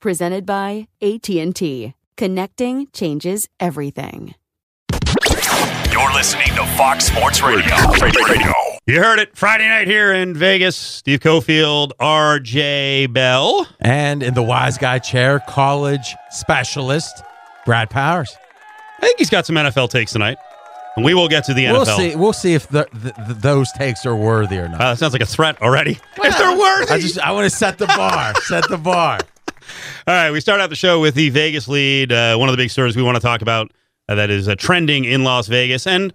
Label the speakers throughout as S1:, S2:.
S1: Presented by AT&T. Connecting changes everything.
S2: You're listening to Fox Sports Radio. Radio.
S3: You heard it Friday night here in Vegas. Steve Cofield, RJ Bell.
S4: And in the wise guy chair, college specialist Brad Powers.
S3: I think he's got some NFL takes tonight. And we will get to the
S4: We'll
S3: NFL.
S4: see. We'll see if the, the, the, those takes are worthy or not.
S3: Uh, that sounds like a threat already. if they're worthy.
S4: I just I want to set the bar. set the bar.
S3: All right, we start out the show with the Vegas lead. Uh, one of the big stories we want to talk about uh, that is uh, trending in Las Vegas. And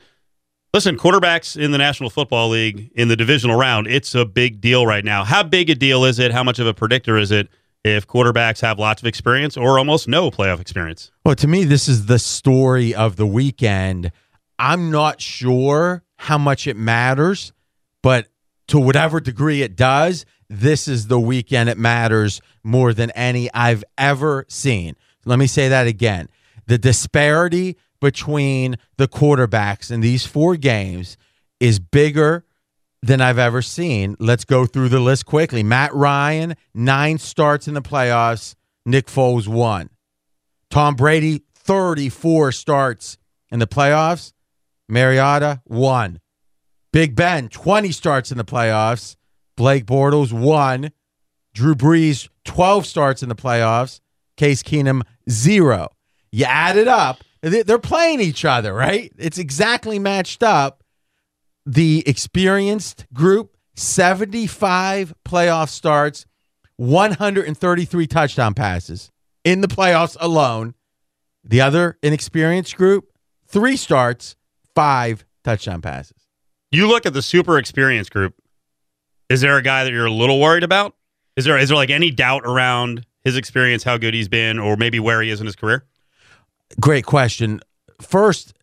S3: listen, quarterbacks in the National Football League in the divisional round, it's a big deal right now. How big a deal is it? How much of a predictor is it if quarterbacks have lots of experience or almost no playoff experience?
S4: Well, to me, this is the story of the weekend. I'm not sure how much it matters, but to whatever degree it does, this is the weekend it matters more than any I've ever seen. Let me say that again. The disparity between the quarterbacks in these four games is bigger than I've ever seen. Let's go through the list quickly. Matt Ryan, nine starts in the playoffs. Nick Foles, one. Tom Brady, 34 starts in the playoffs. Mariota, one. Big Ben, 20 starts in the playoffs. Blake Bortles, one. Drew Brees, 12 starts in the playoffs. Case Keenum, zero. You add it up, they- they're playing each other, right? It's exactly matched up. The experienced group, 75 playoff starts, 133 touchdown passes in the playoffs alone. The other inexperienced group, three starts, five touchdown passes.
S3: You look at the super experienced group. Is there a guy that you're a little worried about? Is there is there like any doubt around his experience, how good he's been, or maybe where he is in his career?
S4: Great question. First,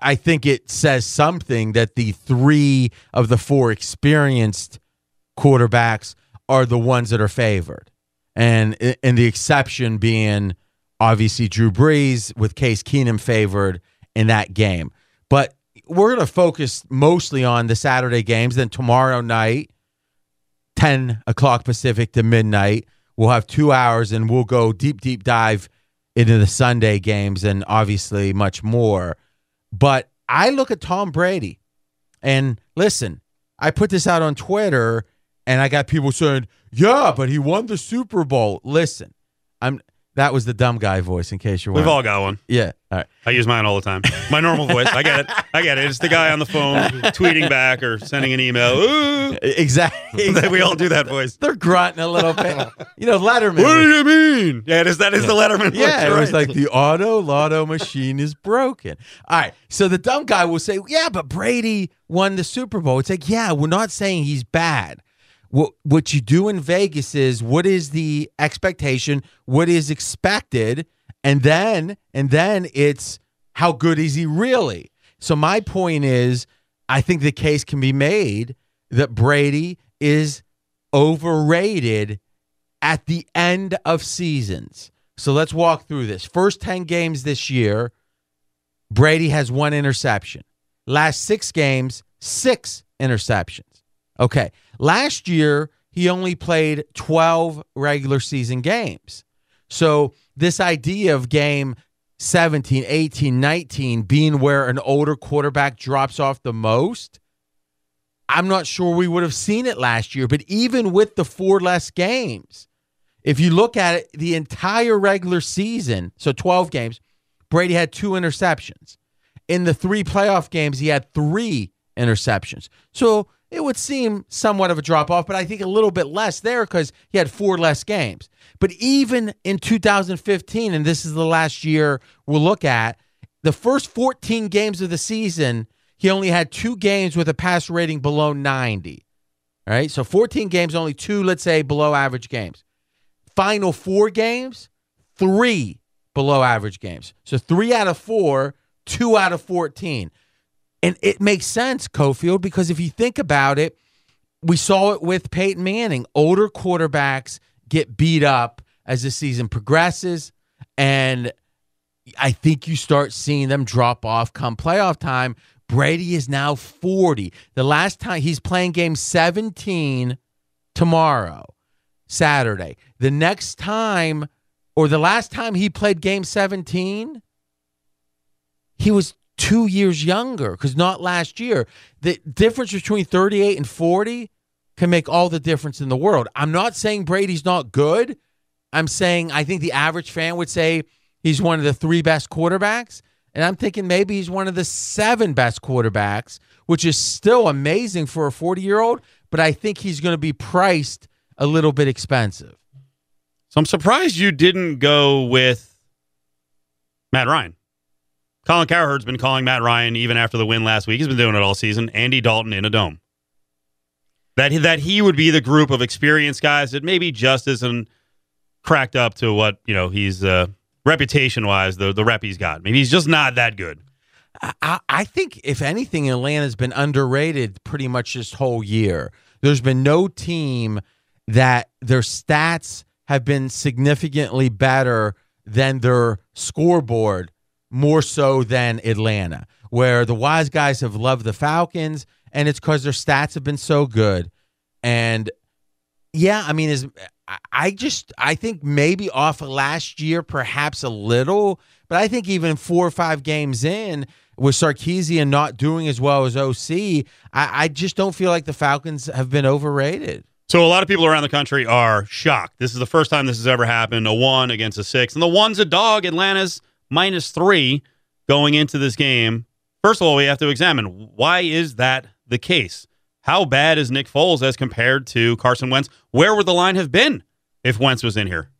S4: I think it says something that the three of the four experienced quarterbacks are the ones that are favored. And and the exception being obviously Drew Brees with Case Keenum favored in that game. But we're going to focus mostly on the Saturday games. Then tomorrow night, 10 o'clock Pacific to midnight, we'll have two hours and we'll go deep, deep dive into the Sunday games and obviously much more. But I look at Tom Brady and listen, I put this out on Twitter and I got people saying, "Yeah, but he won the Super Bowl." Listen, I'm that was the dumb guy voice in case you're
S3: We've
S4: wondering.
S3: all got one.
S4: Yeah. All right.
S3: I use mine all the time. My normal voice. I get it. I get it. It's the guy on the phone tweeting back or sending an email. Ooh.
S4: Exactly.
S3: we all do that voice.
S4: They're grunting a little bit. You know, Letterman.
S3: What
S4: was-
S3: do you mean? Yeah, it is, that is the Letterman voice.
S4: Yeah, it
S3: You're
S4: was like the auto lotto machine is broken. All right. So the dumb guy will say, Yeah, but Brady won the Super Bowl. It's like, yeah, we're not saying he's bad. What what you do in Vegas is what is the expectation, what is expected, and then and then it's how good is he really? So my point is I think the case can be made that Brady is overrated at the end of seasons. So let's walk through this. First 10 games this year, Brady has one interception. Last six games, six interceptions. Okay. Last year, he only played 12 regular season games. So, this idea of game 17, 18, 19 being where an older quarterback drops off the most, I'm not sure we would have seen it last year. But even with the four less games, if you look at it, the entire regular season, so 12 games, Brady had two interceptions. In the three playoff games, he had three interceptions. So it would seem somewhat of a drop off, but I think a little bit less there because he had four less games. But even in 2015, and this is the last year we'll look at, the first 14 games of the season, he only had two games with a pass rating below 90. All right. So 14 games, only two, let's say, below average games. Final four games, three below average games. So three out of four, two out of 14. And it makes sense, Cofield, because if you think about it, we saw it with Peyton Manning. Older quarterbacks get beat up as the season progresses. And I think you start seeing them drop off come playoff time. Brady is now 40. The last time he's playing game 17 tomorrow, Saturday. The next time, or the last time he played game 17, he was two years younger because not last year. The difference between 38 and 40 can make all the difference in the world. I'm not saying Brady's not good. I'm saying I think the average fan would say he's one of the three best quarterbacks. And I'm thinking maybe he's one of the seven best quarterbacks, which is still amazing for a 40 year old, but I think he's going to be priced a little bit expensive.
S3: So I'm surprised you didn't go with Matt Ryan. Colin Cowherd's been calling Matt Ryan even after the win last week. He's been doing it all season. Andy Dalton in a dome. That that he would be the group of experienced guys that maybe just isn't cracked up to what you know he's uh, reputation wise the the rep he's got. Maybe he's just not that good.
S4: I, I think if anything, Atlanta's been underrated pretty much this whole year. There's been no team that their stats have been significantly better than their scoreboard more so than Atlanta, where the wise guys have loved the Falcons, and it's because their stats have been so good. And yeah, I mean, is I just I think maybe off of last year, perhaps a little, but I think even four or five games in with Sarkisian not doing as well as OC, I, I just don't feel like the Falcons have been overrated.
S3: So a lot of people around the country are shocked. This is the first time this has ever happened. A one against a six, and the one's a dog. Atlanta's minus three going into this game. First of all, we have to examine why is that the case? How bad is Nick Foles as compared to Carson Wentz? Where would the line have been if Wentz was in here?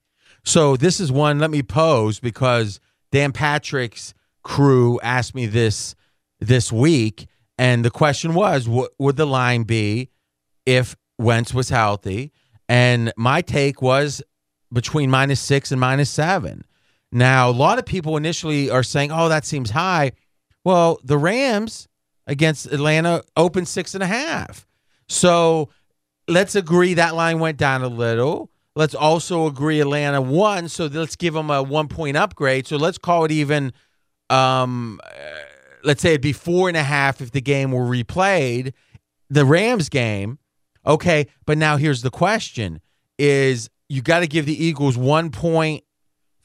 S4: So this is one let me pose because Dan Patrick's crew asked me this this week, and the question was, what would the line be if Wentz was healthy? And my take was between minus six and minus seven. Now, a lot of people initially are saying, oh, that seems high. Well, the Rams against Atlanta opened six and a half. So let's agree that line went down a little. Let's also agree Atlanta won. So let's give them a one point upgrade. So let's call it even, um, uh, let's say it'd be four and a half if the game were replayed. The Rams game. Okay. But now here's the question is you got to give the Eagles one point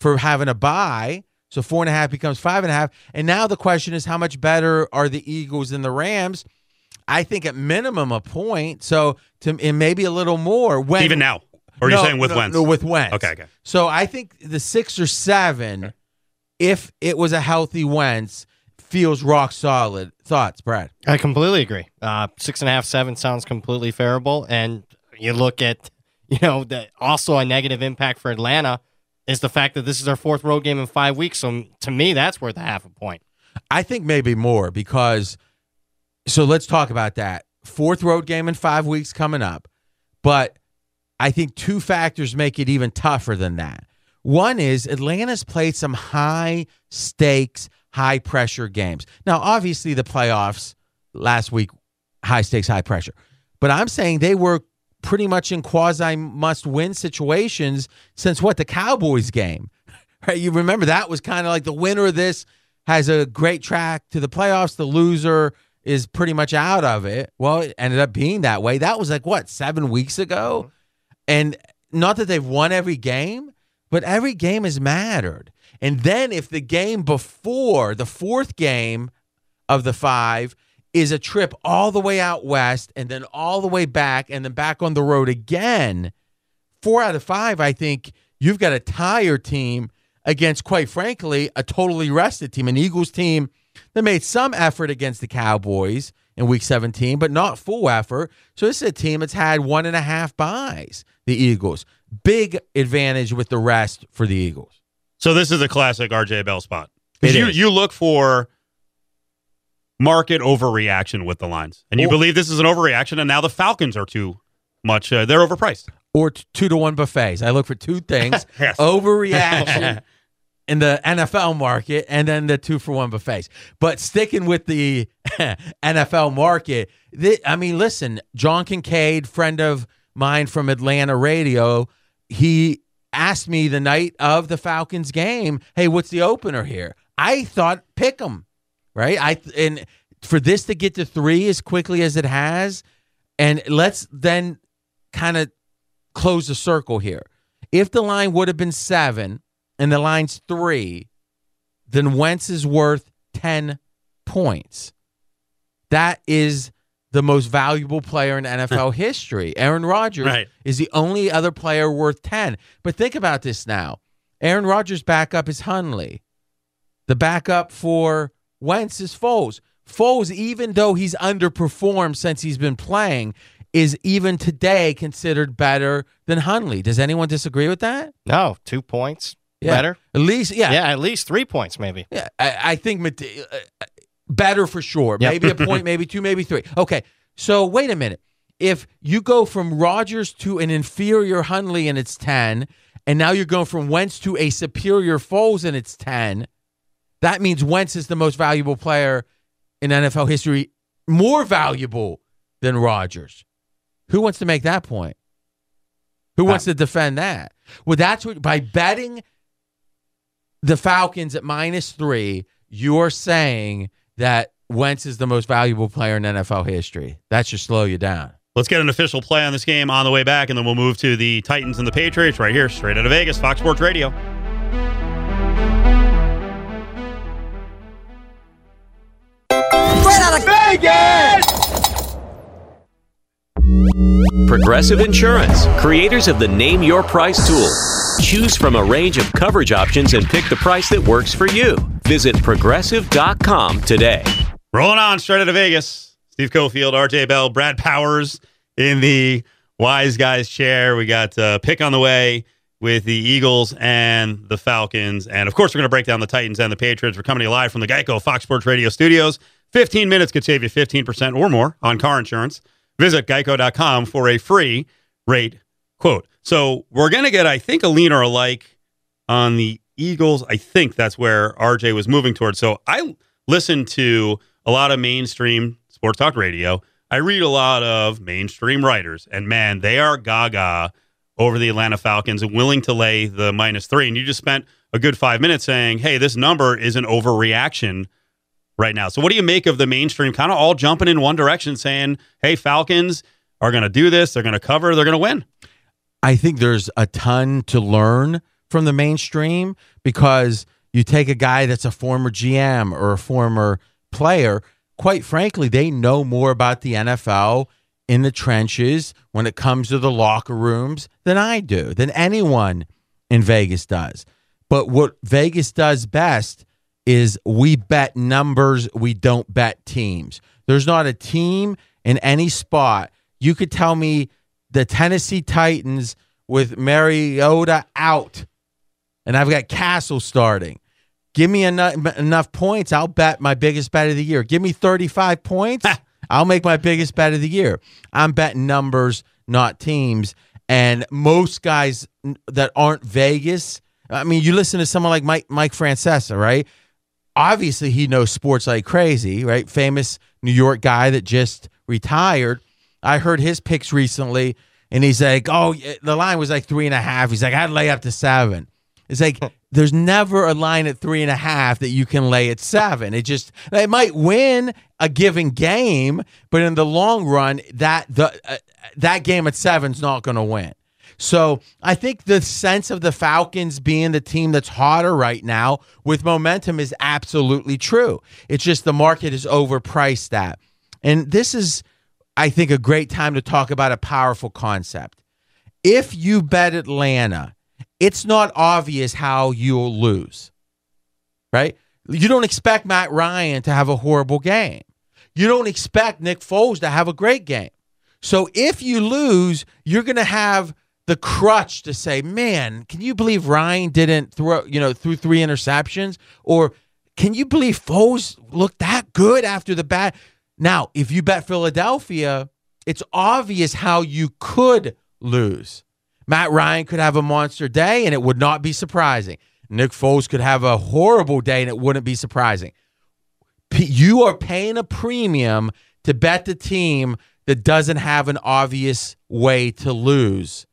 S4: for having a bye. So four and a half becomes five and a half. And now the question is, how much better are the Eagles than the Rams? I think at minimum a point. So to and maybe a little more. When,
S3: Even now, or are
S4: no,
S3: you saying with
S4: no,
S3: Wentz?
S4: No, with Wentz.
S3: Okay, okay.
S4: So I think the six or seven, if it was a healthy Wentz, feels rock solid. Thoughts, Brad?
S5: I completely agree. Uh, six and a half, seven sounds completely favorable. And you look at, you know, the, also a negative impact for Atlanta is the fact that this is our fourth road game in five weeks. So to me, that's worth a half a point.
S4: I think maybe more because. So let's talk about that. Fourth road game in five weeks coming up. But I think two factors make it even tougher than that. One is Atlanta's played some high stakes, high pressure games. Now, obviously, the playoffs last week, high stakes, high pressure. But I'm saying they were pretty much in quasi must win situations since what? The Cowboys game. Right? You remember that was kind of like the winner of this has a great track to the playoffs. The loser is pretty much out of it. Well, it ended up being that way. That was like what, seven weeks ago? Mm-hmm. And not that they've won every game, but every game has mattered. And then if the game before the fourth game of the five is a trip all the way out west and then all the way back and then back on the road again, four out of five, I think you've got a tired team against, quite frankly, a totally rested team, an Eagles team that made some effort against the Cowboys in week 17, but not full effort. So this is a team that's had one and a half byes, the Eagles. Big advantage with the rest for the Eagles.
S3: So this is a classic RJ Bell spot. You you look for market overreaction with the lines, and you
S4: Or-
S3: believe this is an overreaction, and now the Falcons are too much. Uh, they're overpriced.
S4: Or t- two to one buffets. I look for two things
S3: Yes.
S4: overreaction in the NFL market and then the two for one buffets. But sticking with the NFL market, thi- I mean, listen, John Kincaid, friend of mine from Atlanta radio, he asked me the night of the Falcons game, "Hey, what's the opener here?" I thought pick 'em, right? I and for this to get to 3 as quickly as it has, and let's then kind of close the circle here. If the line would have been 7 and the line's 3, then Wentz is worth 10 points. That is the most valuable player in NFL history. Aaron Rodgers
S3: Right.
S4: is the only other player worth 10. But think about this now. Aaron Rodgers' backup is Hundley. The backup for Wentz is Foles. Foles, even though he's underperformed since he's been playing, is even today considered better than Hundley. Does anyone disagree with that?
S5: No, two points.
S4: Yeah.
S5: Better.
S4: At least, yeah.
S5: Yeah, at least three points, maybe.
S4: Yeah, I, I think uh, uh, better for sure.
S5: Yep.
S4: Maybe a point, maybe two, maybe three. Okay, so wait a minute. If you go from Rodgers to an inferior Hundley and it's 10, and now you're going from Wentz to a superior Foles and it's 10, that means Wentz is the most valuable player in NFL history, more valuable than Rodgers. Who wants to make that point? Who wants to defend that? Well, that's what by betting the Falcons at minus three, you're saying that Wentz is the most valuable player in NFL history. That should slow you down.
S3: Let's get an official play on this game on the way back, and then we'll move to the Titans and the Patriots right here, straight out of Vegas, Fox Sports Radio.
S6: Progressive Insurance, creators of the Name Your Price tool. Choose from a range of coverage options and pick the price that works for you. Visit progressive.com today.
S3: Rolling on straight out of Vegas. Steve Cofield, RJ Bell, Brad Powers in the wise guys chair. We got uh, pick on the way with the Eagles and the Falcons. And of course, we're going to break down the Titans and the Patriots. We're coming to you live from the Geico Fox Sports Radio studios. 15 minutes could save you 15% or more on car insurance. Visit geico.com for a free rate quote. So we're going to get, I think, a lean or like on the Eagles. I think that's where RJ was moving towards. So I listen to a lot of mainstream sports talk radio. I read a lot of mainstream writers, and man, they are gaga over the Atlanta Falcons and willing to lay the minus three. And you just spent a good five minutes saying, hey, this number is an overreaction right now. So what do you make of the mainstream kind of all jumping in one direction saying, hey, Falcons are going to do this, they're going to cover, they're going to win?
S4: I think there's a ton to learn from the mainstream because you take a guy that's a former GM or a former player, quite frankly, they know more about the NFL in the trenches when it comes to the locker rooms than I do, than anyone in Vegas does. But what Vegas does best is we bet numbers, we don't bet teams. There's not a team in any spot. You could tell me the Tennessee Titans with Mariota out, and I've got Cassel starting. Give me enough, enough points. I'll bet my biggest bet of the year. Give me 35 points. I'll make my biggest bet of the year. I'm betting numbers, not teams. And most guys that aren't Vegas, I mean, you listen to someone like Mike Mike Francesa, right? Obviously, he knows sports like crazy, right? Famous New York guy that just retired. I heard his picks recently, and he's like, "Oh, the line was like three and a half." He's like, "I'd lay up to seven. It's like there's never a line at three and a half that you can lay at seven. It just it might win a given game, but in the long run, that the uh, that game at seven's not going to win. So I think the sense of the Falcons being the team that's hotter right now with momentum is absolutely true. It's just the market is overpriced that. And this is, I think, a great time to talk about a powerful concept. If you bet Atlanta, it's not obvious how you'll lose, right? You don't expect Matt Ryan to have a horrible game. You don't expect Nick Foles to have a great game. So if you lose, you're going to have the crutch to say, "Man, can you believe Ryan didn't throw, you know, threw three interceptions?" Or can you believe Foles looked that good after the bat? Now, if you bet Philadelphia, it's obvious how you could lose. Matt Ryan could have a monster day and it would not be surprising. Nick Foles could have a horrible day and it wouldn't be surprising. P- You are paying a premium to bet the team that doesn't have an obvious way to lose.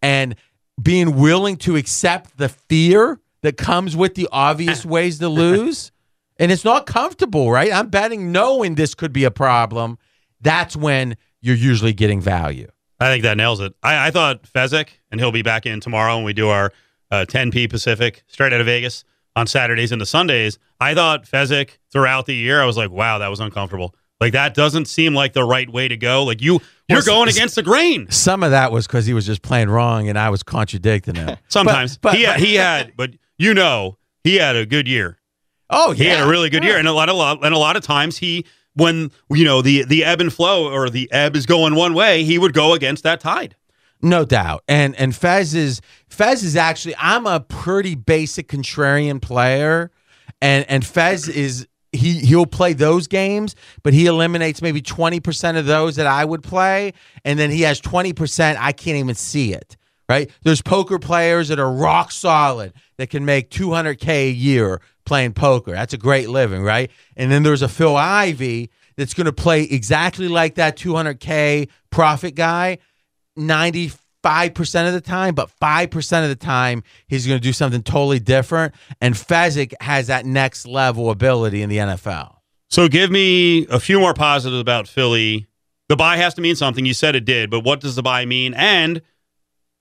S4: And being willing to accept the fear that comes with the obvious ways to lose. And it's not comfortable, right? I'm betting knowing this could be a problem. That's when you're usually getting value.
S3: I think that nails it. I, I thought Fezzik, and he'll be back in tomorrow when we do our uh, 10p Pacific straight out of Vegas on Saturdays into Sundays. I thought Fezzik throughout the year, I was like, wow, that was uncomfortable. Like that doesn't seem like the right way to go. Like you, you're
S4: Well,
S3: going against the grain.
S4: Some of that was because he was just playing wrong and I was contradicting him.
S3: Sometimes
S4: But- but-
S3: he, had, he had, but you know, he had a good year.
S4: Oh,
S3: He had a really good year, and a lot of lot, and a lot of times he, when you know the the ebb and flow or the ebb is going one way, he would go against that tide.
S4: No doubt. And and Fez is Fez is actually I'm a pretty basic contrarian player and and Fez is he he'll play those games, but he eliminates maybe 20% of those that I would play and then he has 20% I can't even see it. Right? There's poker players that are rock solid that can make 200k a year playing poker. That's a great living, right? And then there's a Phil Ivey that's going to play exactly like that 200k profit guy 95% of the time, but 5% of the time, he's going to do something totally different. And Fezzik has that next level ability in the NFL.
S3: So give me a few more positives about Philly. The bye has to mean something. You said it did, but what does the bye mean? And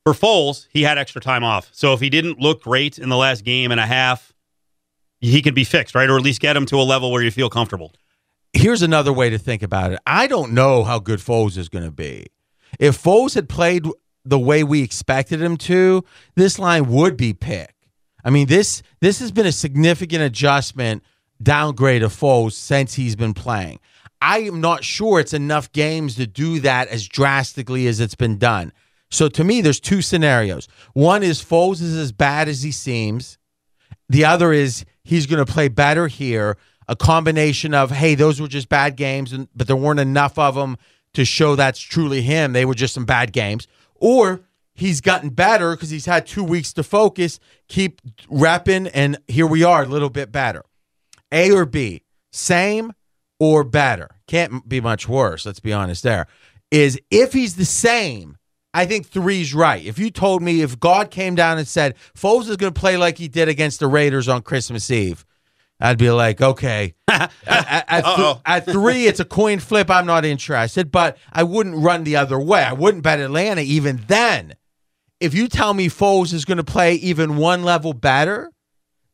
S3: for Foles, he had extra time off. So if he didn't look great in the last game and a half, he could be fixed, right? Or at least get him to a level where you feel comfortable.
S4: Here's another way to think about it. I don't know how good Foles is going to be. If Foles had played the way we expected him to, this line would be pick. I mean, this this has been a significant adjustment, downgrade of Foles since he's been playing. I am not sure it's enough games to do that as drastically as it's been done. So to me, there's two scenarios. One is Foles is as bad as he seems. The other is he's going to play better here. A combination of hey, those were just bad games, and but there weren't enough of them to show that's truly him. They were just some bad games. Or he's gotten better because he's had two weeks to focus, keep repping, and here we are, a little bit better. A or B, same or better. Can't be much worse. Let's be honest. There is if he's the same. I think three's right. If you told me if God came down and said Foles is going to play like he did against the Raiders on Christmas Eve, I'd be like, okay. at, at- th- at three, it's a coin flip. I'm not interested, but I wouldn't run the other way. I wouldn't bet Atlanta even then. If you tell me Foles is going to play even one level better,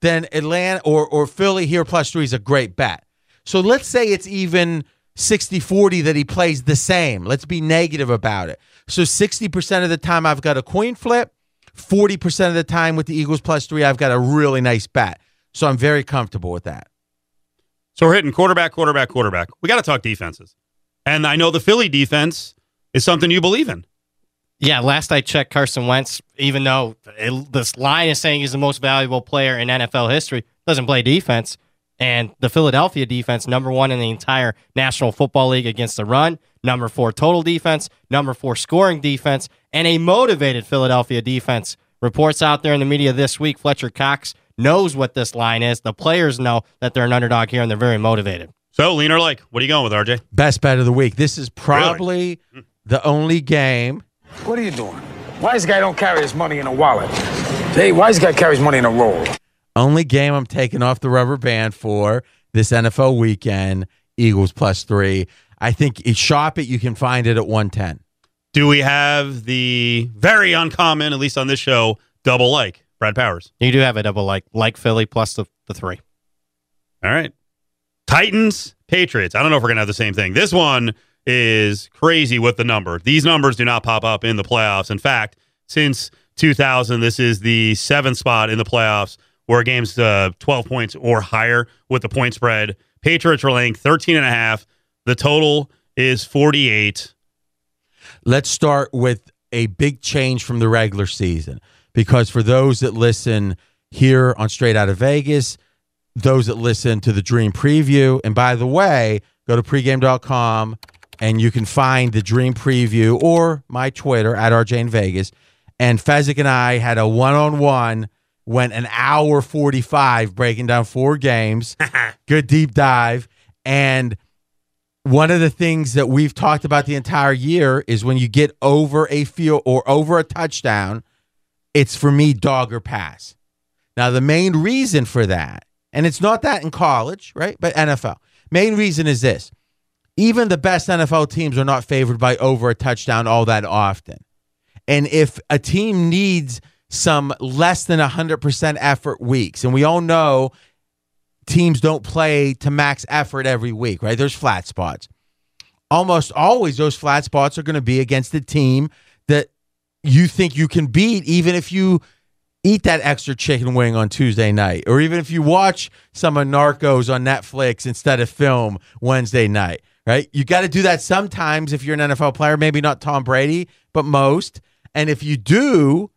S4: then Atlanta or, or Philly here plus three is a great bet. So let's say it's even 60 40 that he plays the same. Let's be negative about it. So 60% of the time, I've got a coin flip. 40% of the time with the Eagles plus three, I've got a really nice bet. So I'm very comfortable with that.
S3: So we're hitting quarterback, quarterback, quarterback. We got to talk defenses. And I know the Philly defense is something you believe in.
S5: Yeah, last I checked, Carson Wentz, even though it, this line is saying he's the most valuable player in NFL history, doesn't play defense. And the Philadelphia defense, number one in the entire National Football League against the run, number four total defense, number four scoring defense, and a motivated Philadelphia defense. Reports out there in the media this week, Fletcher Cox knows what this line is. The players know that they're an underdog here and they're very motivated.
S3: So, lean or like, what are you going with, RJ?
S4: Best bet of the week. This is probably hmm. the only game.
S7: What are you doing? Why this guy don't carry his money in a wallet? Hey, why this guy carry his money in a roll?
S4: Only game I'm taking off the rubber band for this NFL weekend. Eagles plus three. I think you shop it. You can find it at 110.
S3: Do we have the very uncommon, at least on this show, double like Brad Powers?
S5: You do have a double like like Philly plus the, the three.
S3: All right. Titans, Patriots. I don't know if we're going to have the same thing. This one is crazy with the number. These numbers do not pop up in the playoffs. In fact, since 2000, this is the seventh spot in the playoffs where game's uh, 12 points or higher with the point spread. Patriots are laying 13 and a half. The total is 48.
S4: Let's start with a big change from the regular season because for those that listen here on Straight Out of Vegas, those that listen to the Dream Preview, and by the way, go to pregame.com and you can find the Dream Preview or my Twitter at RJ in Vegas. And Fezzik and I had a one on one, went an hour 45 breaking down four games. Good deep dive. And one of the things that we've talked about the entire year is when you get over a field or over a touchdown, it's for me dog or pass. Now, the main reason for that, and it's not that in college, right? But NFL. Main reason is this even the best NFL teams are not favored by over a touchdown all that often. And if a team needs some less than 100% effort weeks, and we all know teams don't play to max effort every week, right? There's flat spots. Almost always, those flat spots are going to be against the team that you think you can beat, even if you eat that extra chicken wing on Tuesday night, or even if you watch some of Narcos on Netflix instead of film Wednesday night, right? You got to do that sometimes if you're an NFL player, maybe not Tom Brady, but most. And if you do,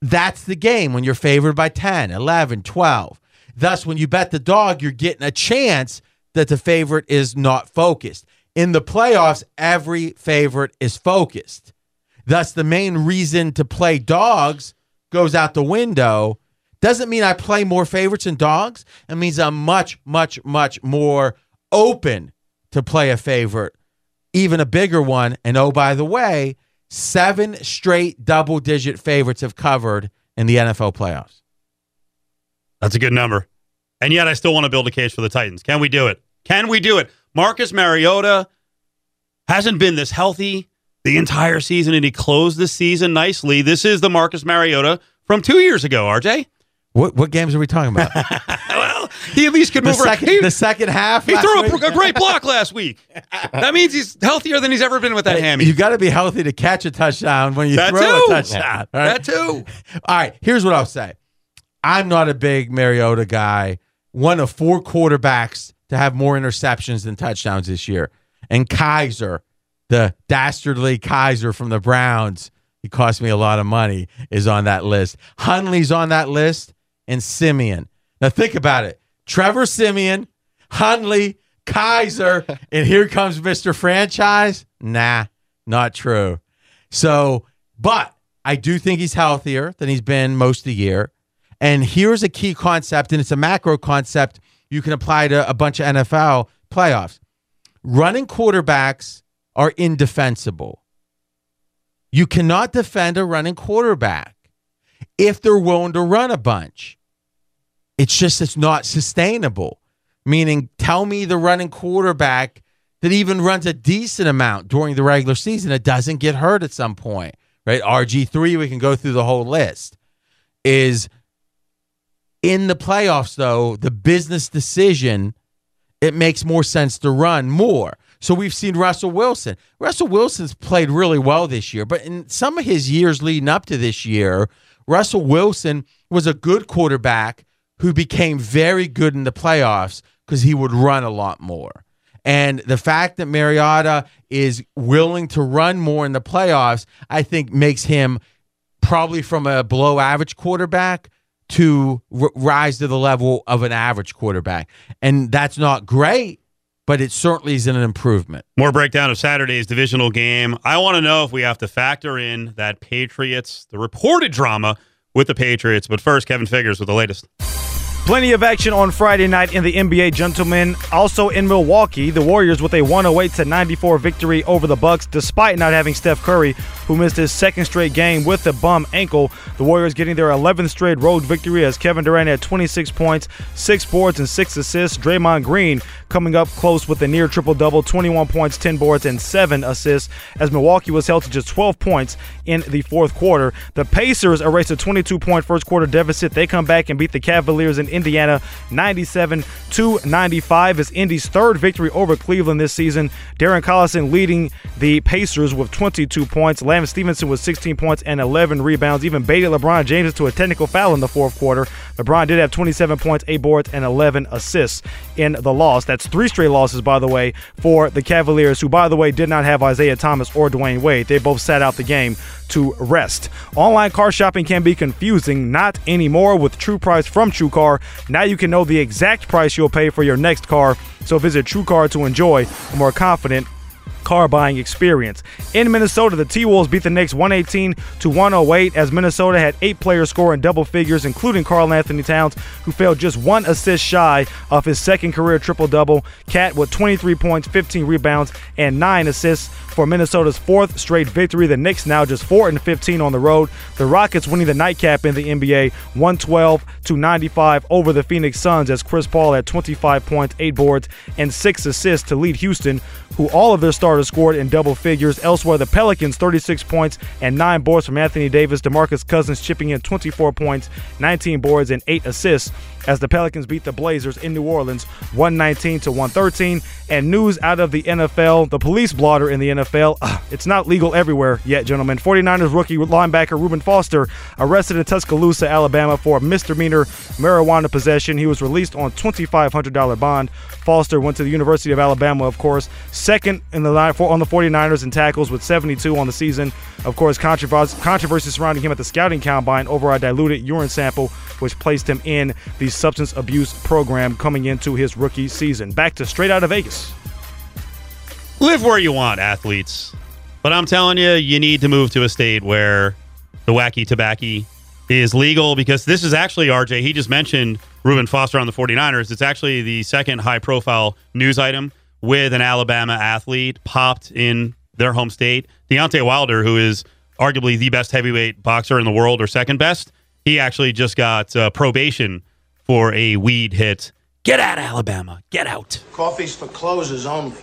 S4: that's the game when you're favored by 10, 11, 12. Thus, when you bet the dog, you're getting a chance that the favorite is not focused. In the playoffs, every favorite is focused. Thus, the main reason to play dogs goes out the window. Doesn't mean I play more favorites than dogs. It means I'm much, much, much more open to play a favorite, even a bigger one. And oh, by the way, seven straight double digit favorites have covered in the NFL playoffs.
S3: That's a good number. And yet I still want to build a case for the Titans. Can we do it? Can we do it? Marcus Mariota hasn't been this healthy the entire season, and he closed the season nicely. This is the Marcus Mariota from two years ago, RJ.
S4: What what games are we talking about?
S3: well, he at least could
S4: the
S3: move
S4: second,
S3: around.
S4: the second half.
S3: He threw a, a great block last week. That means he's healthier than he's ever been with that hammy.
S4: You got to be healthy to catch a touchdown when you
S3: That
S4: throw
S3: too.
S4: a touchdown. right?
S3: That too.
S4: All right, here's what I'll say. I'm not a big Mariota guy. One of four quarterbacks to have more interceptions than touchdowns this year. And Kizer, the dastardly Kizer from the Browns, he cost me a lot of money, is on that list. Hundley's on that list, and Siemian. Now think about it. Trevor Siemian, Hundley, Kizer, and here comes Mr. Franchise. Nah, not true. So, but I do think he's healthier than he's been most of the year. And here's a key concept, and it's a macro concept you can apply to a bunch of NFL playoffs. Running quarterbacks are indefensible. You cannot defend a running quarterback if they're willing to run a bunch. It's just it's not sustainable. Meaning, tell me the running quarterback that even runs a decent amount during the regular season that doesn't get hurt at some point, right? RG3, we can go through the whole list. Is in the playoffs, though, the business decision, it makes more sense to run more. So we've seen Russell Wilson. Russell Wilson's played really well this year, but in some of his years leading up to this year, Russell Wilson was a good quarterback who became very good in the playoffs because he would run a lot more. And the fact that Mariota is willing to run more in the playoffs, I think makes him probably from a below average quarterback to r- rise to the level of an average quarterback. And that's not great, but it certainly is an improvement.
S3: More breakdown of Saturday's divisional game. I want to know if we have to factor in that Patriots, the reported drama with the Patriots. But first, Kevin Figures with the latest.
S8: Plenty of action on Friday night in the NBA, gentlemen. Also in Milwaukee, the Warriors with a 108 to 94 victory over the Bucks, despite not having Steph Curry, who missed his second straight game with a bum ankle. The Warriors getting their 11th straight road victory as Kevin Durant had 26 points, six boards, and six assists. Draymond Green coming up close with a near triple double, 21 points, 10 boards, and seven assists. As Milwaukee was held to just 12 points in the fourth quarter, the Pacers erased a 22 point first quarter deficit. They come back and beat the Cavaliers in Indiana 97 to 95 is Indy's third victory over Cleveland this season. Darren Collison leading the Pacers with 22 points. Lance Stephenson with 16 points and 11 rebounds. Even baited LeBron James to a technical foul in the fourth quarter. LeBron did have 27 points, 8 boards, and 11 assists in the loss. That's three straight losses, by the way, for the Cavaliers, who, by the way, did not have Isaiah Thomas or Dwyane Wade. They both sat out the game to rest. Online car shopping can be confusing, not anymore with True Price from TrueCar. Now you can know the exact price you'll pay for your next car. So visit TrueCar to enjoy a more confident car buying experience. In Minnesota, the T Wolves beat the Knicks 118 to 108 as Minnesota had eight players score in double figures, including Karl Anthony Towns, who fell just one assist shy of his second career triple double. KAT with 23 points, 15 rebounds, and nine assists for Minnesota's fourth straight victory. The Knicks now just 4 and 15 on the road. The Rockets winning the nightcap in the NBA 112 to 95 over the Phoenix Suns as Chris Paul had 25 points, 8 boards, and 6 assists to lead Houston, who all of their starters scored in double figures. Elsewhere, the Pelicans 36 points and 9 boards from Anthony Davis, DeMarcus Cousins chipping in 24 points, 19 boards, and 8 assists as the Pelicans beat the Blazers in New Orleans 119 to 113. And news out of the NFL, the police blotter in the NFL. Uh, it's not legal everywhere yet, gentlemen. 49ers rookie linebacker Reuben Foster arrested in Tuscaloosa, Alabama for misdemeanor marijuana possession. He was released on $2,500 bond. Foster went to the University of Alabama, of course, second in the line for on the 49ers in tackles with 72 on the season. Of course, controversy, controversy surrounding him at the scouting combine over a diluted urine sample, which placed him in the substance abuse program coming into his rookie season. Back to straight out of Vegas.
S3: Live where you want, athletes. But I'm telling you, you need to move to a state where the wacky tobacco is legal because this is actually RJ. He just mentioned Reuben Foster on the 49ers. It's actually the second high profile news item with an Alabama athlete popped in their home state. Deontay Wilder, who is arguably the best heavyweight boxer in the world or second best, he actually just got uh, probation for a weed hit. Get out, Alabama. Get out.
S9: Coffee's for closers only.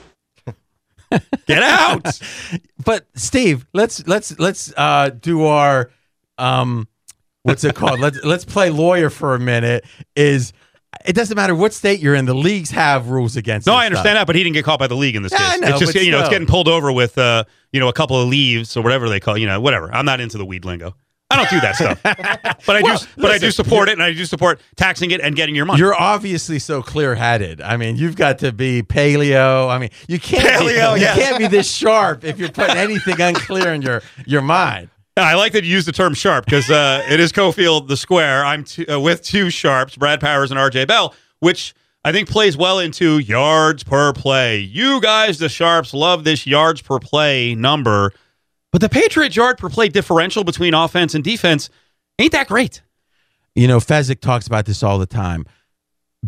S3: Get out.
S4: but Steve, let's let's let's uh, do our um, what's it called? let's let's play lawyer for a minute. Is it doesn't matter what state you're in, the leagues have rules against.
S3: No,
S4: this
S3: I understand
S4: stuff.
S3: that, but he didn't get caught by the league in this
S4: Yeah,
S3: case.
S4: I know,
S3: it's just you know it's getting pulled over with uh you know a couple of leaves or whatever they call you know whatever. I'm not into the weed lingo. I don't do that stuff, but I
S4: Well,
S3: do. But I do support it, and I do support taxing it and getting your money.
S4: You're obviously so clear-headed. I mean, you've got to be paleo. I mean, you can't
S3: Paleo,
S4: be,
S3: yeah.
S4: you can't be this sharp if you're putting anything unclear in your your mind.
S3: I like that you use the term sharp because uh, it is Cofield the square. I'm t- uh, with two sharps, Brad Powers and RJ Bell, which I think plays well into yards per play. You guys, the sharps, love this yards per play number, but the Patriots yard per play differential between offense and defense ain't that great.
S4: You know, Fezzik talks about this all the time.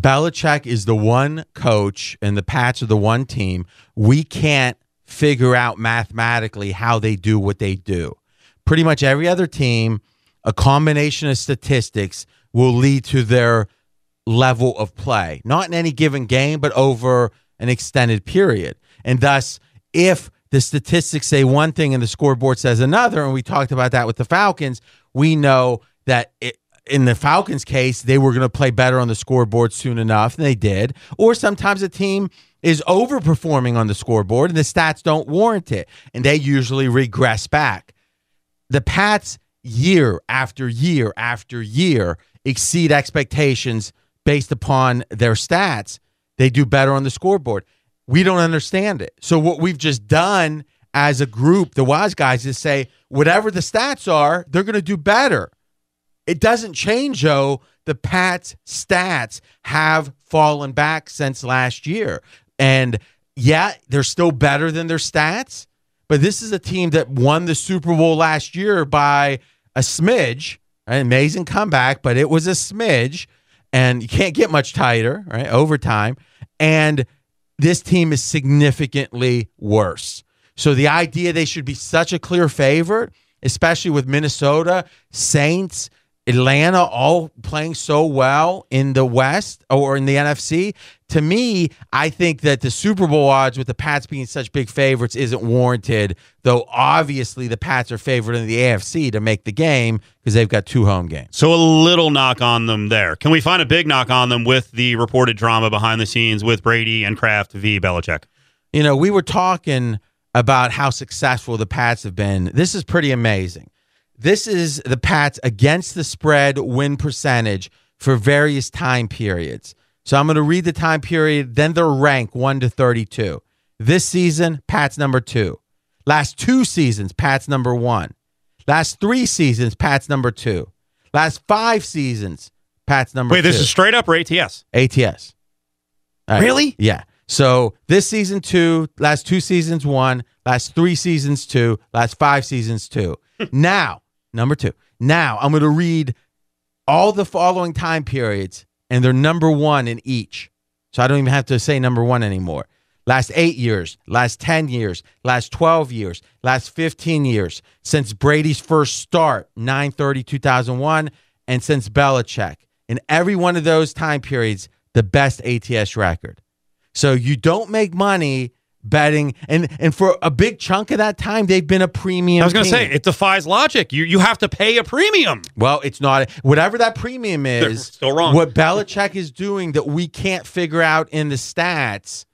S4: Belichick is the one coach, and the Pats are the one team. We can't figure out mathematically how they do what they do. Pretty much every other team, a combination of statistics will lead to their level of play, not in any given game, but over an extended period. And thus, if the statistics say one thing and the scoreboard says another, and we talked about that with the Falcons, we know that it, in the Falcons' case, they were going to play better on the scoreboard soon enough, and they did. Or sometimes a team is overperforming on the scoreboard and the stats don't warrant it, and they usually regress back. The Pats, year after year after year, exceed expectations based upon their stats. They do better on the scoreboard. We don't understand it. So, what we've just done as a group, the wise guys, is say whatever the stats are, they're going to do better It doesn't change, though. The Pats' stats have fallen back since last year. And yeah, they're still better than their stats, but this is a team that won the Super Bowl last year by a smidge, an amazing comeback, but it was a smidge, and you can't get much tighter, right? Overtime. And this team is significantly worse. So the idea they should be such a clear favorite, especially with Minnesota, Saints, Atlanta all playing so well in the West or in the NFC. To me, I think that the Super Bowl odds with the Pats being such big favorites isn't warranted, though obviously the Pats are favored in the AFC to make the game because they've got two home games.
S3: So a little knock on them there. Can we find a big knock on them with the reported drama behind the scenes with Brady and Kraft v. Belichick?
S4: You know, we were talking about how successful the Pats have been. This is pretty amazing. This is the Pats against the spread win percentage for various time periods. So I'm going to read the time period, then their rank 1 to 32. This season, Pats number 2. Last two seasons, Pats number 1. Last 3 seasons, Pats number 2. Last 5 seasons, Pats number
S3: Wait,
S4: two.
S3: this is straight up or ATS?
S4: ATS. Right.
S3: Really?
S4: Yeah. So this season two, last two seasons one, last three seasons two, last five seasons two. now, number two. Now I'm going to read all the following time periods, and they're number one in each. So I don't even have to say number one anymore. Last eight years, last 10 years, last 12 years, last 15 years, since Brady's first start, 9 30 2001, and since Belichick. In every one of those time periods, the best ATS record. So you don't make money betting, and and for a big chunk of that time, they've been a premium.
S3: I was going to say it defies logic. You you have to pay a premium.
S4: Well, it's not whatever that premium
S3: They're
S4: is.
S3: still wrong.
S4: What Belichick is doing that we can't figure out in the stats,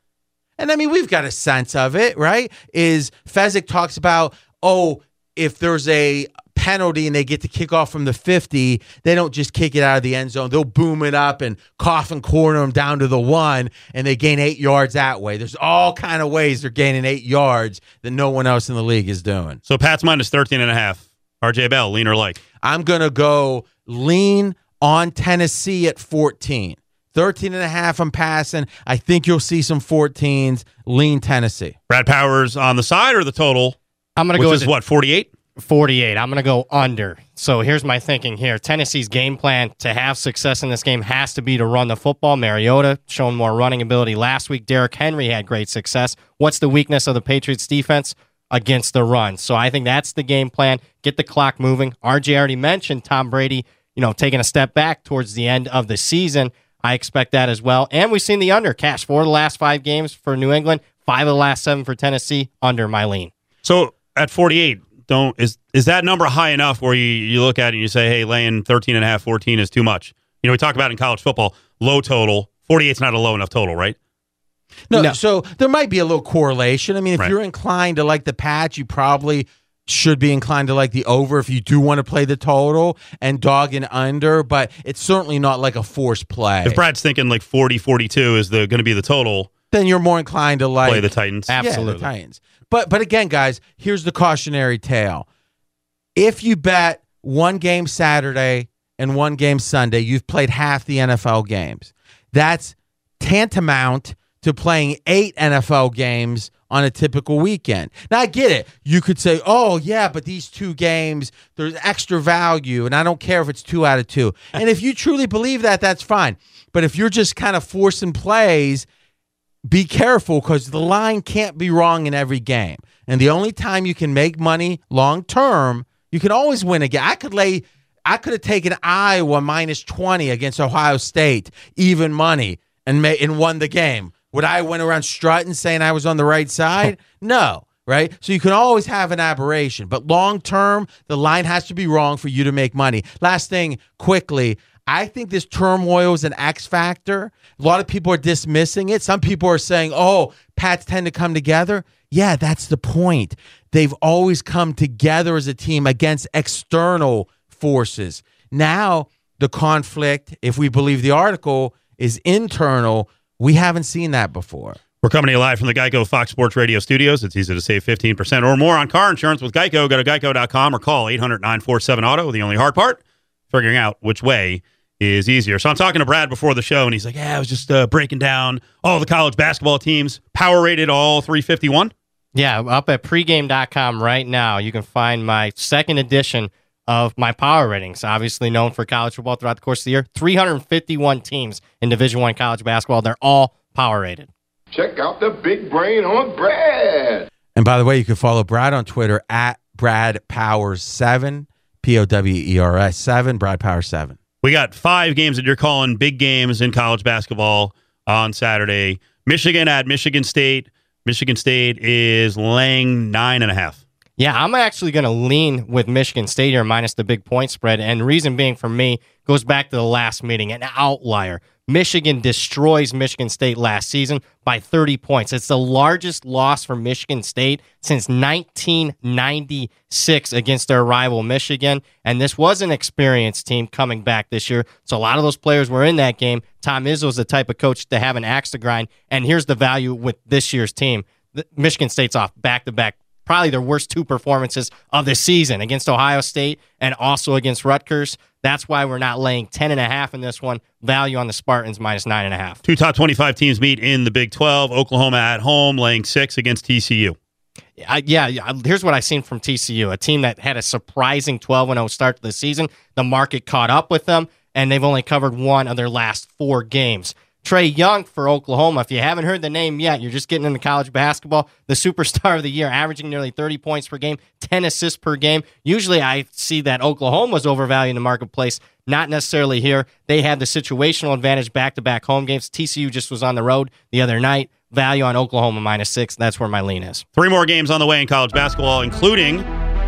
S4: and I mean we've got a sense of it, right? Is Fezzik talks about oh if there's a penalty and they get to kick off from the 50, they don't just kick it out of the end zone. They'll boom it up and coffin corner them down to the one and they gain eight yards that way. There's all kind of ways they're gaining eight yards that no one else in the league is doing.
S3: So Pat's minus 13 and a half. RJ Bell, lean or like?
S4: I'm going to go lean on Tennessee at 14. 13 and a half I'm passing. I think you'll see some 14s. Lean Tennessee.
S3: Brad Powers on the side or the total?
S5: I'm going to
S3: Which
S5: go
S3: is
S5: with
S3: what, 48?
S5: 48. I'm going to go under. So here's my thinking here. Tennessee's game plan to have success in this game has to be to run the football. Mariota shown more running ability last week. Derrick Henry had great success. What's the weakness of the Patriots defense? Against the run. So I think that's the game plan. Get the clock moving. RJ already mentioned Tom Brady, you know, taking a step back towards the end of the season. I expect that as well. And we've seen the under cash for the last five games for New England, five of the last seven for Tennessee, under my lean.
S3: So at 48, don't is is that number high enough where you, you look at it and you say, hey, laying 13 and a half, 14 is too much? You know, we talk about in college football, low total. 48 is not a low enough total, right?
S4: No, so there might be a little correlation. I mean, if
S3: Right.
S4: you're inclined to like the patch, you probably should be inclined to like the over if you do want to play the total and dog and under, but it's certainly not like a forced play.
S3: If Brad's thinking like 40, 42 is the going to be the total,
S4: then you're more inclined to like
S3: play the Titans.
S4: Yeah, the Titans. But but again, guys, here's the cautionary tale. If you bet one game Saturday and one game Sunday, you've played half the NFL games. That's tantamount to playing eight NFL games on a typical weekend. Now I get it. You could say, "Oh, yeah, but these two games, there's extra value, and I don't care if it's 2 out of 2." and if you truly believe that, that's fine. But if you're just kind of forcing plays, be careful because the line can't be wrong in every game. And the only time you can make money long term, you can always win again. I could lay, I could have taken Iowa minus 20 against Ohio State, even money, and, ma- and won the game. Would I went around strutting saying I was on the right side? no. Right. So you can always have an aberration, but long term, the line has to be wrong for you to make money. Last thing, quickly, I think this turmoil is an X factor. A lot of people are dismissing it. Some people are saying, oh, Pats tend to come together. Yeah, that's the point. They've always come together as a team against external forces. Now, the conflict, if we believe the article, is internal. We haven't seen that before.
S3: We're coming to you live from the Geico Fox Sports Radio studios. It's easy to save 15% or more on car insurance with Geico. Go to geico.com or call 800 947 Auto. The only hard part, figuring out which way is easier. So I'm talking to Brad before the show, and he's like, "Yeah, I was just uh, breaking down all the college basketball teams, power rated all 351."
S5: Yeah, up at pregame.com right now, you can find my second edition of my power ratings. Obviously known for college football throughout the course of the year. 351 teams in Division One college basketball. They're all power rated.
S10: Check out the big brain on Brad.
S4: And by the way, you can follow Brad on Twitter at Brad Powers seven, P O W E R S seven, Brad Power seven.
S3: We got five games that you're calling big games in college basketball on Saturday. Michigan at Michigan State. Michigan State is laying nine and a half.
S5: Yeah, I'm actually going to lean with Michigan State here minus the big point spread. And reason being for me goes back to the last meeting, an outlier. Michigan destroys Michigan State last season by 30 points. It's the largest loss for Michigan State since 1996 against their rival Michigan. And this was an experienced team coming back this year. So a lot of those players were in that game. Tom Izzo's the type of coach to have an axe to grind. And here's the value with this year's team. Michigan State's off back to back probably their worst two performances of the season against Ohio State and also against Rutgers. That's why we're not laying 10 and a half in this one. Value on the Spartans minus nine and a half.
S3: Two top 25 teams meet in the Big 12. Oklahoma at home laying six against TCU.
S5: Yeah, yeah, here's what I've seen from TCU a team that had a surprising 12 0 start to the season. The market caught up with them, and they've only covered one of their last four games. Trae Young for Oklahoma. If you haven't heard the name yet, you're just getting into college basketball. The superstar of the year, averaging nearly 30 points per game, 10 assists per game. Usually I see that Oklahoma's overvalued in the marketplace. Not necessarily here. They had the situational advantage back to back home games. TCU just was on the road the other night. Value on Oklahoma minus six. That's where my lean is.
S3: Three more games on the way in college basketball, including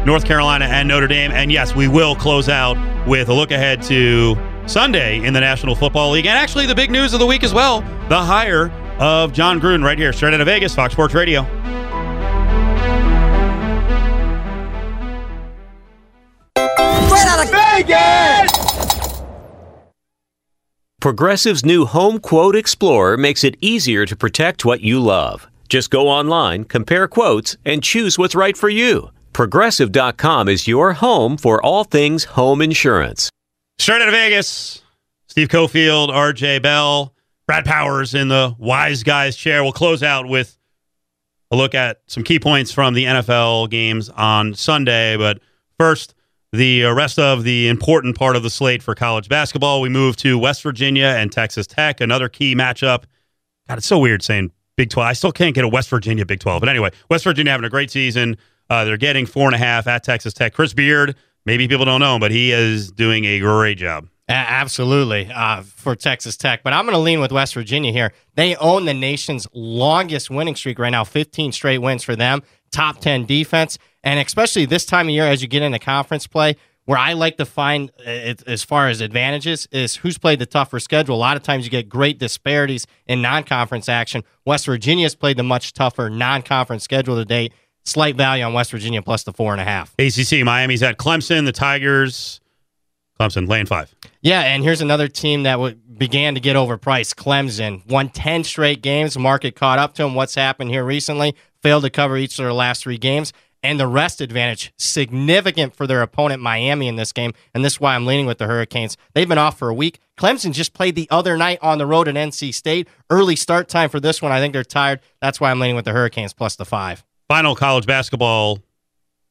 S3: North Carolina and Notre Dame. And yes, we will close out with a look ahead to Sunday in the National Football League. And actually, the big news of the week as well the hire of Jon Gruden right here, straight out of Vegas, Fox Sports Radio.
S2: Straight out of Vegas!
S6: Progressive's new Home Quote Explorer makes it easier to protect what you love. Just go online, compare quotes, and choose what's right for you. Progressive.com is your home for all things home insurance.
S3: Straight out of Vegas, Steve Cofield, RJ Bell, Brad Powers in the wise guys chair. We'll close out with a look at some key points from the NFL games on Sunday. But first, the rest of the important part of the slate for college basketball. We move to West Virginia and Texas Tech, another key matchup. God, it's so weird saying Big 12. I still can't get a West Virginia Big 12. But anyway, West Virginia having a great season. Uh, they're getting four and a half at Texas Tech. Chris Beard, maybe people don't know but he is doing a great job.
S5: Absolutely uh, for Texas Tech. But I'm going to lean with West Virginia here. They own the nation's longest winning streak right now 15 straight wins for them, top 10 defense. And especially this time of year, as you get into conference play, where I like to find uh, as far as advantages is who's played the tougher schedule. A lot of times you get great disparities in non conference action. West Virginia's played the much tougher non conference schedule to date. Slight value on West Virginia plus the four and a half.
S3: ACC, Miami's at Clemson, the Tigers, Clemson, lane five.
S5: Yeah, and here's another team that w- began to get overpriced. Clemson won 10 straight games. Market caught up to them. What's happened here recently? Failed to cover each of their last three games. And the rest advantage significant for their opponent, Miami, in this game. And this is why I'm leaning with the Hurricanes. They've been off for a week. Clemson just played the other night on the road at NC State. Early start time for this one. I think they're tired. That's why I'm leaning with the Hurricanes plus the five.
S3: Final college basketball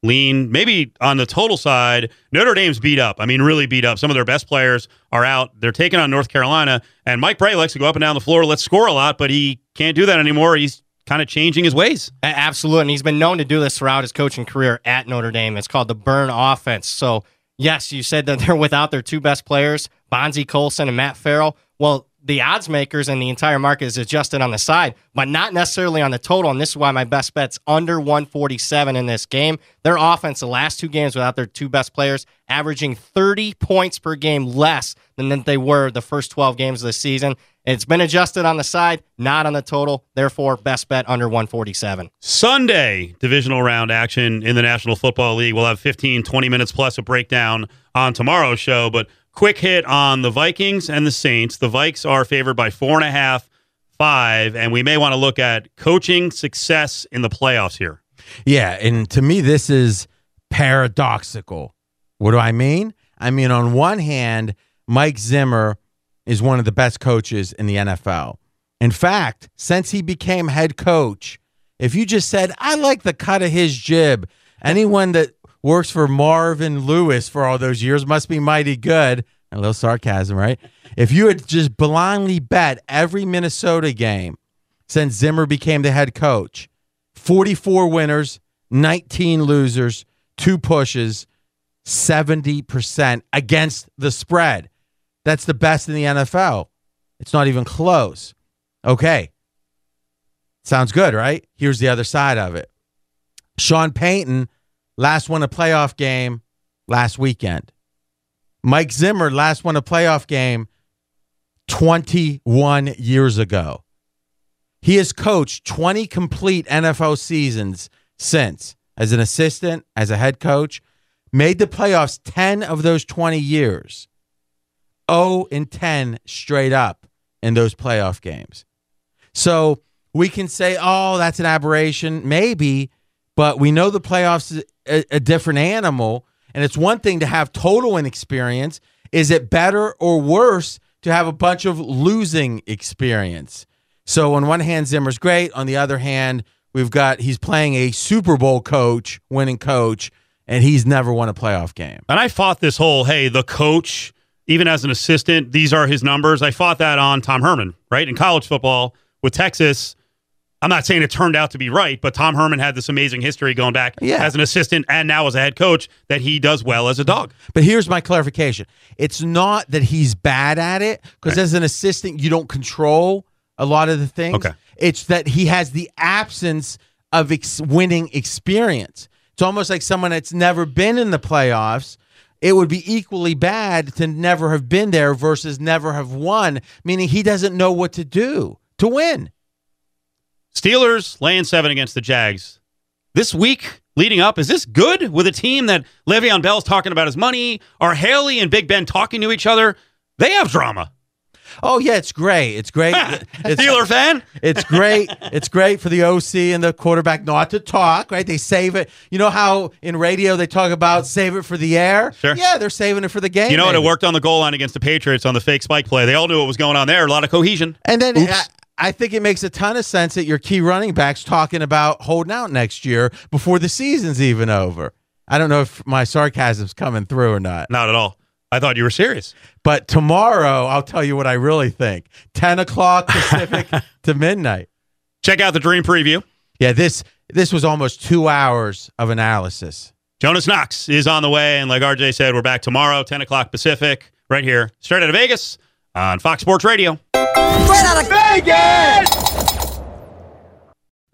S3: lean, maybe on the total side, Notre Dame's beat up. I mean, really beat up. Some of their best players are out. They're taking on North Carolina, and Mike Brey likes to go up and down the floor, let's score a lot, but he can't do that anymore. He's kind of changing his ways.
S5: Absolutely. And he's been known to do this throughout his coaching career at Notre Dame. It's called the burn offense. So, yes, you said that they're without their two best players, Bonzie Colson and Matt Farrell. Well, the odds makers and the entire market is adjusted on the side, but not necessarily on the total. And this is why my best bet's under 147 in this game. Their offense, the last two games without their two best players, averaging 30 points per game less than they were the first 12 games of the season. It's been adjusted on the side, not on the total. Therefore, best bet under 147.
S3: Sunday, divisional round action in the National Football League. We'll have 15, 20 minutes plus a breakdown on tomorrow's show. But quick hit on the Vikings and the Saints. The Vikes are favored by four and a half, five, and we may want to look at coaching success in the playoffs here.
S4: Yeah, and to me, this is paradoxical. What do I mean? I mean, on one hand, Mike Zimmer is one of the best coaches in the NFL. In fact, since he became head coach, if you just said, I like the cut of his jib, anyone that works for Marvin Lewis for all those years must be mighty good. A little sarcasm, right? If you had just blindly bet every Minnesota game since Zimmer became the head coach, 44 winners, 19 losers, two pushes, 70% against the spread. That's the best in the NFL. It's not even close. Okay. Sounds good, right? Here's the other side of it. Sean Payton last won a playoff game last weekend. Mike Zimmer last won a playoff game 21 years ago. He has coached 20 complete NFL seasons since as an assistant, as a head coach, made the playoffs 10 of those 20 years. 0 and 10 straight up in those playoff games. So we can say, oh, that's an aberration. Maybe, but we know the playoffs a, a different animal. And it's one thing to have total inexperience. Is it better or worse to have a bunch of losing experience? So on one hand, Zimmer's great. On the other hand, we've got he's playing a Super Bowl coach, winning coach, and he's never won a playoff game.
S3: And I fought this whole, hey, the coach, even as an assistant, these are his numbers. I fought that on Tom Herman, right? In college football with Texas. I'm not saying it turned out to be right, but Tom Herman had this amazing history going back
S4: Yeah.
S3: as an assistant and now as a head coach that he does well as a dog.
S4: But here's my clarification. It's not that he's bad at it, because as an assistant, you don't control a lot of the things.
S3: Okay.
S4: It's that he has the absence of ex- winning experience. It's almost like someone that's never been in the playoffs. It would be equally bad to never have been there versus never have won, meaning he doesn't know what to do to win.
S3: Steelers laying seven against the Jags. This week leading up, is this good with a team that Le'Veon Bell's talking about his money? Are Haley and Big Ben talking to each other? They have drama.
S4: Oh yeah, it's great. It's great. It's,
S3: Steeler fan?
S4: It's great. It's great for the OC and the quarterback not to talk, right? They save it. You know how in radio they talk about save it for the air?
S3: Sure.
S4: Yeah, they're saving it for the game.
S3: You know what? It worked on the goal line against the Patriots on the fake spike play. They all knew what was going on there. A lot of cohesion.
S4: And then I, I think it makes a ton of sense that your key running backs talking about holding out next year before the season's even over. I don't know if my sarcasm's coming through or not.
S3: Not at all. I thought you were serious.
S4: But tomorrow, I'll tell you what I really think. 10 o'clock Pacific to midnight.
S3: Check out the dream preview.
S4: Yeah, this this was almost two hours of analysis.
S3: Jonas Knox is on the way. And like RJ said, we're back tomorrow, 10 o'clock Pacific, right here, straight out of Vegas on Fox Sports Radio.
S11: Straight out of Vegas!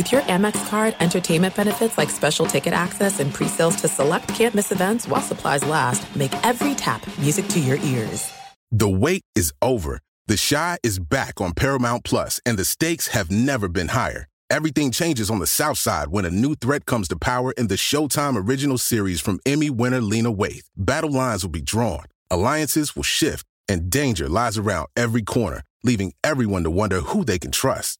S12: With your Amex card, entertainment benefits like special ticket access and pre-sales to select campus events while supplies last, make every tap music to your ears.
S13: The wait is over. The Chi is back on Paramount Plus, and the stakes have never been higher. Everything changes on the South Side when a new threat comes to power in the Showtime original series from Emmy winner Lena Waithe. Battle lines will be drawn, alliances will shift, and danger lies around every corner, leaving everyone to wonder who they can trust.